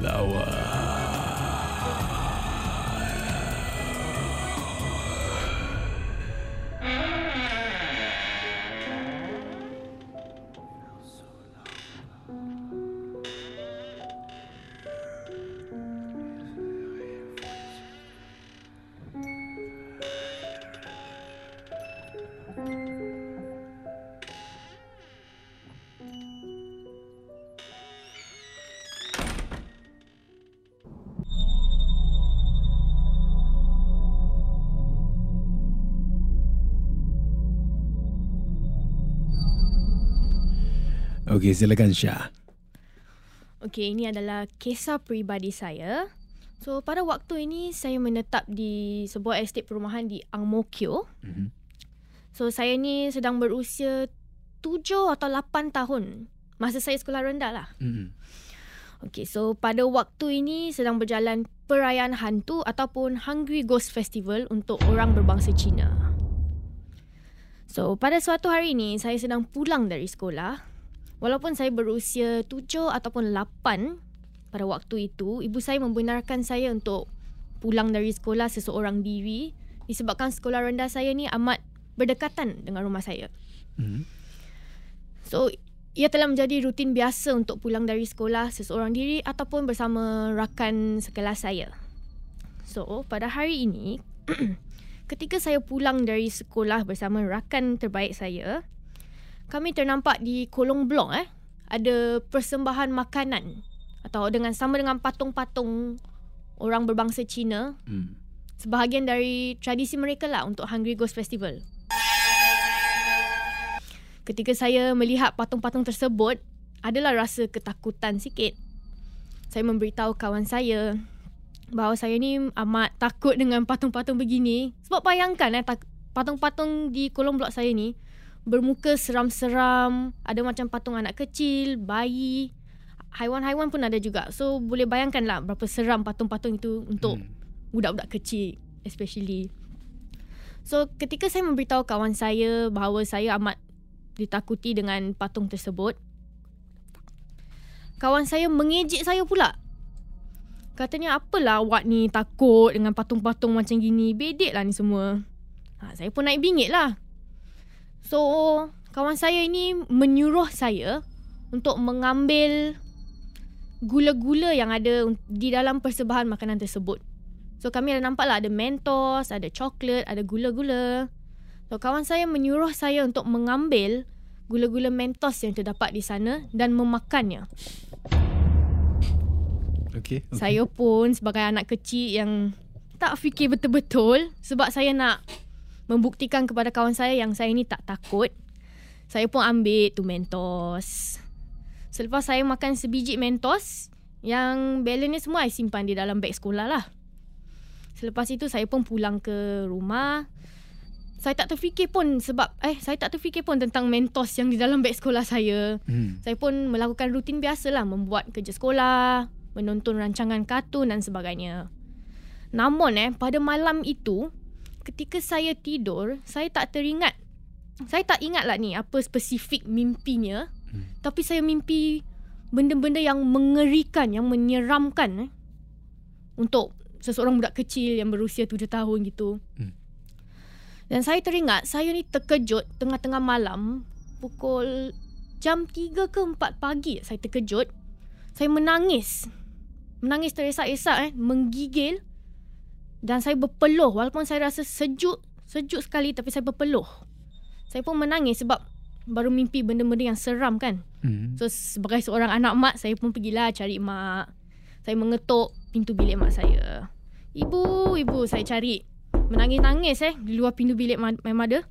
flower. Okey, silakan Syah. Okey, ini adalah kisah peribadi saya. So, pada waktu ini saya menetap di sebuah estet perumahan di Ang Mo Kio. Mm-hmm. So, saya ni sedang berusia tujuh atau lapan tahun. Masa saya sekolah rendah lah. Mm-hmm. Okey, so pada waktu ini sedang berjalan perayaan hantu ataupun Hungry Ghost Festival untuk orang berbangsa Cina. So, pada suatu hari ini saya sedang pulang dari sekolah Walaupun saya berusia tujuh ataupun lapan pada waktu itu, ibu saya membenarkan saya untuk pulang dari sekolah seseorang diri disebabkan sekolah rendah saya ni amat berdekatan dengan rumah saya. Mm. So, ia telah menjadi rutin biasa untuk pulang dari sekolah seseorang diri ataupun bersama rakan sekelas saya. So, pada hari ini, ketika saya pulang dari sekolah bersama rakan terbaik saya, kami ternampak di kolong blok eh ada persembahan makanan atau dengan sama dengan patung-patung orang berbangsa Cina. Hmm. Sebahagian dari tradisi mereka lah untuk Hungry Ghost Festival. Ketika saya melihat patung-patung tersebut, adalah rasa ketakutan sikit. Saya memberitahu kawan saya bahawa saya ni amat takut dengan patung-patung begini. Sebab bayangkan eh, patung-patung di kolong blok saya ni bermuka seram-seram, ada macam patung anak kecil, bayi, haiwan-haiwan pun ada juga. So boleh bayangkanlah berapa seram patung-patung itu untuk hmm. budak-budak kecil especially. So ketika saya memberitahu kawan saya bahawa saya amat ditakuti dengan patung tersebut, kawan saya mengejek saya pula. Katanya apalah awak ni takut dengan patung-patung macam gini. Bedek lah ni semua. Ha, saya pun naik bingit lah. So, kawan saya ini menyuruh saya untuk mengambil gula-gula yang ada di dalam persembahan makanan tersebut. So, kami ada nampak lah ada Mentos, ada coklat, ada gula-gula. So, kawan saya menyuruh saya untuk mengambil gula-gula Mentos yang terdapat di sana dan memakannya. Okay, okay. Saya pun sebagai anak kecil yang tak fikir betul-betul sebab saya nak membuktikan kepada kawan saya yang saya ni tak takut. Saya pun ambil tu Mentos. Selepas saya makan sebiji Mentos, yang balance ni semua saya simpan di dalam beg sekolah lah. Selepas itu saya pun pulang ke rumah. saya tak terfikir pun sebab eh saya tak terfikir pun tentang mentos yang di dalam beg sekolah saya. Hmm. Saya pun melakukan rutin biasalah membuat kerja sekolah, menonton rancangan kartun dan sebagainya. Namun eh pada malam itu ketika saya tidur, saya tak teringat. Saya tak ingat lah ni apa spesifik mimpinya. Hmm. Tapi saya mimpi benda-benda yang mengerikan, yang menyeramkan eh. Untuk seseorang budak kecil yang berusia tujuh tahun gitu. Hmm. Dan saya teringat saya ni terkejut tengah-tengah malam pukul jam 3 ke 4 pagi saya terkejut. Saya menangis. Menangis teresak-esak eh, menggigil dan saya berpeluh walaupun saya rasa sejuk, sejuk sekali tapi saya berpeluh. Saya pun menangis sebab baru mimpi benda-benda yang seram kan. Hmm. So sebagai seorang anak mak saya pun pergilah cari mak. Saya mengetuk pintu bilik mak saya. Ibu, ibu saya cari. Menangis-nangis eh di luar pintu bilik my mother.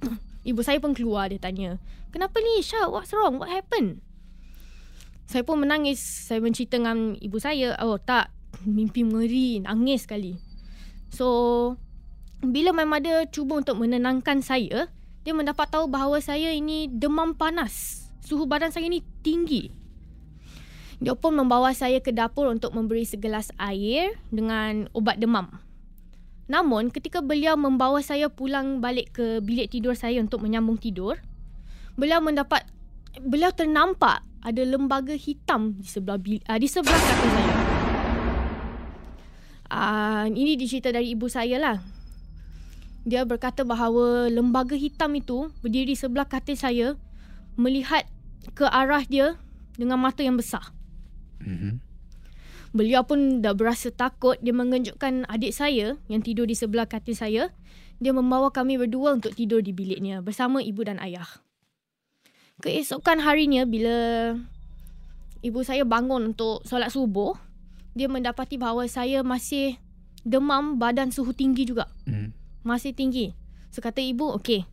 Ibu saya pun keluar dia tanya. Kenapa ni Syah? What's wrong? What happened? Saya pun menangis. Saya mencerita dengan ibu saya. Oh tak. Mimpi mengeri. Nangis sekali. So bila my mother cuba untuk menenangkan saya, dia mendapat tahu bahawa saya ini demam panas. Suhu badan saya ini tinggi. Dia pun membawa saya ke dapur untuk memberi segelas air dengan ubat demam. Namun ketika beliau membawa saya pulang balik ke bilik tidur saya untuk menyambung tidur, beliau mendapat beliau ternampak ada lembaga hitam di sebelah bil, uh, di sebelah katil saya. Uh, ini dicerita dari ibu saya lah. Dia berkata bahawa lembaga hitam itu berdiri di sebelah katil saya melihat ke arah dia dengan mata yang besar. Hmm. Beliau pun dah berasa takut. Dia mengejutkan adik saya yang tidur di sebelah katil saya. Dia membawa kami berdua untuk tidur di biliknya bersama ibu dan ayah. Keesokan harinya bila ibu saya bangun untuk solat subuh, dia mendapati bahawa saya masih demam badan suhu tinggi juga. Hmm. Masih tinggi. So kata ibu, okey.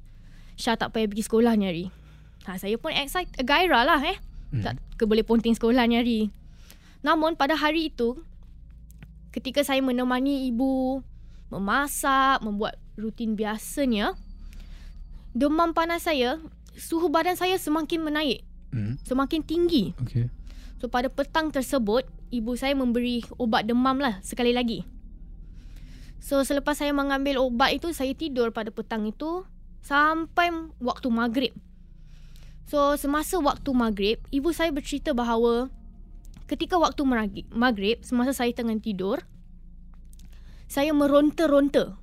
Syah tak payah pergi sekolah ni hari. Ha, saya pun excited, gairah lah eh. Hmm. Tak ke boleh ponting sekolah ni hari. Namun pada hari itu, ketika saya menemani ibu memasak, membuat rutin biasanya, demam panas saya, suhu badan saya semakin menaik, Hmm. semakin tinggi. Okay. So pada petang tersebut, ibu saya memberi ubat demam lah sekali lagi. So selepas saya mengambil ubat itu, saya tidur pada petang itu sampai waktu maghrib. So semasa waktu maghrib, ibu saya bercerita bahawa ketika waktu maghrib, semasa saya tengah tidur, saya meronta-ronta.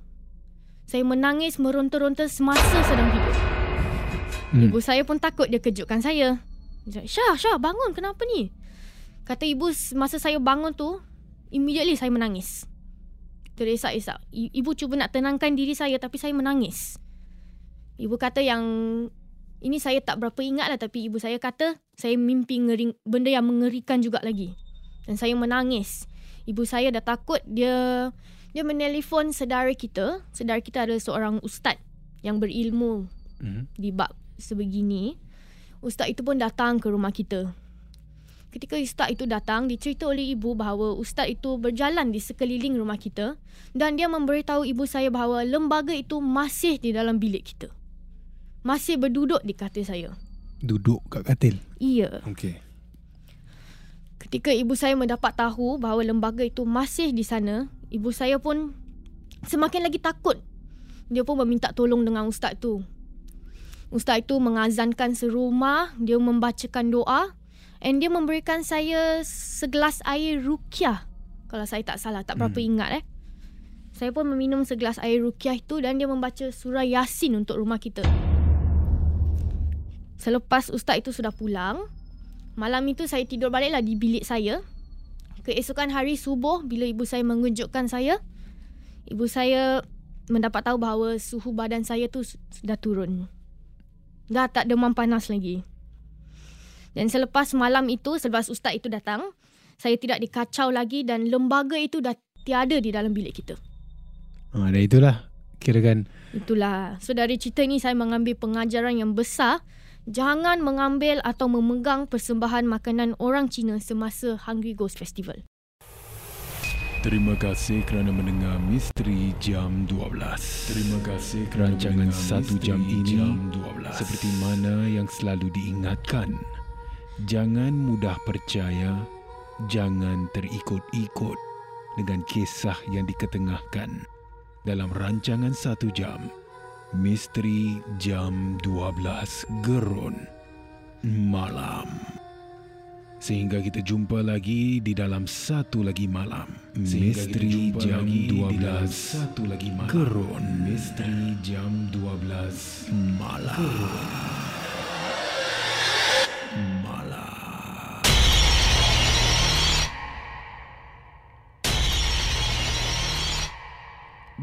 Saya menangis meronta-ronta semasa sedang tidur. Hmm. Ibu saya pun takut dia kejutkan saya. Syah, Syah bangun kenapa ni? Kata ibu masa saya bangun tu, immediately saya menangis. Teresak-esak. I- Ibu cuba nak tenangkan diri saya tapi saya menangis. Ibu kata yang ini saya tak berapa ingat lah tapi ibu saya kata saya mimpi ngeri, benda yang mengerikan juga lagi. Dan saya menangis. Ibu saya dah takut dia dia menelpon saudara kita. Saudara kita adalah seorang ustaz yang berilmu Hmm. di bab sebegini, ustaz itu pun datang ke rumah kita. Ketika ustaz itu datang, dicerita oleh ibu bahawa ustaz itu berjalan di sekeliling rumah kita dan dia memberitahu ibu saya bahawa lembaga itu masih di dalam bilik kita. Masih berduduk di katil saya. Duduk kat katil. Iya. Okay. Ketika ibu saya mendapat tahu bahawa lembaga itu masih di sana, ibu saya pun semakin lagi takut. Dia pun meminta tolong dengan ustaz tu. Ustaz itu mengazankan serumah, dia membacakan doa and dia memberikan saya segelas air rukyah. Kalau saya tak salah, tak berapa Hmm. ingat eh. Saya pun meminum segelas air rukyah itu dan dia membaca surah Yasin untuk rumah kita. Selepas ustaz itu sudah pulang, malam itu saya tidur baliklah di bilik saya. Keesokan hari subuh bila ibu saya mengejutkan saya, ibu saya mendapat tahu bahawa suhu badan saya tu sudah turun. Dah tak demam panas lagi. Dan selepas malam itu, selepas ustaz itu datang, saya tidak dikacau lagi dan lembaga itu dah tiada di dalam bilik kita. Ha, dah itulah. Kirakan Itulah. So dari cerita ni saya mengambil pengajaran yang besar. Jangan mengambil atau memegang persembahan makanan orang Cina semasa Hungry Ghost Festival. Terima kasih kerana mendengar Misteri Jam 12. Terima kasih kerana rancangan satu jam ini jam 12. seperti mana yang selalu diingatkan. Jangan mudah percaya, jangan terikut-ikut dengan kisah yang diketengahkan dalam rancangan satu jam. Misteri Jam 12 Gerun Malam. Sehingga kita jumpa lagi di dalam satu lagi malam. Misteri jam 12 satu lagi malam. Gerun. Misteri jam 12 malam. Malam.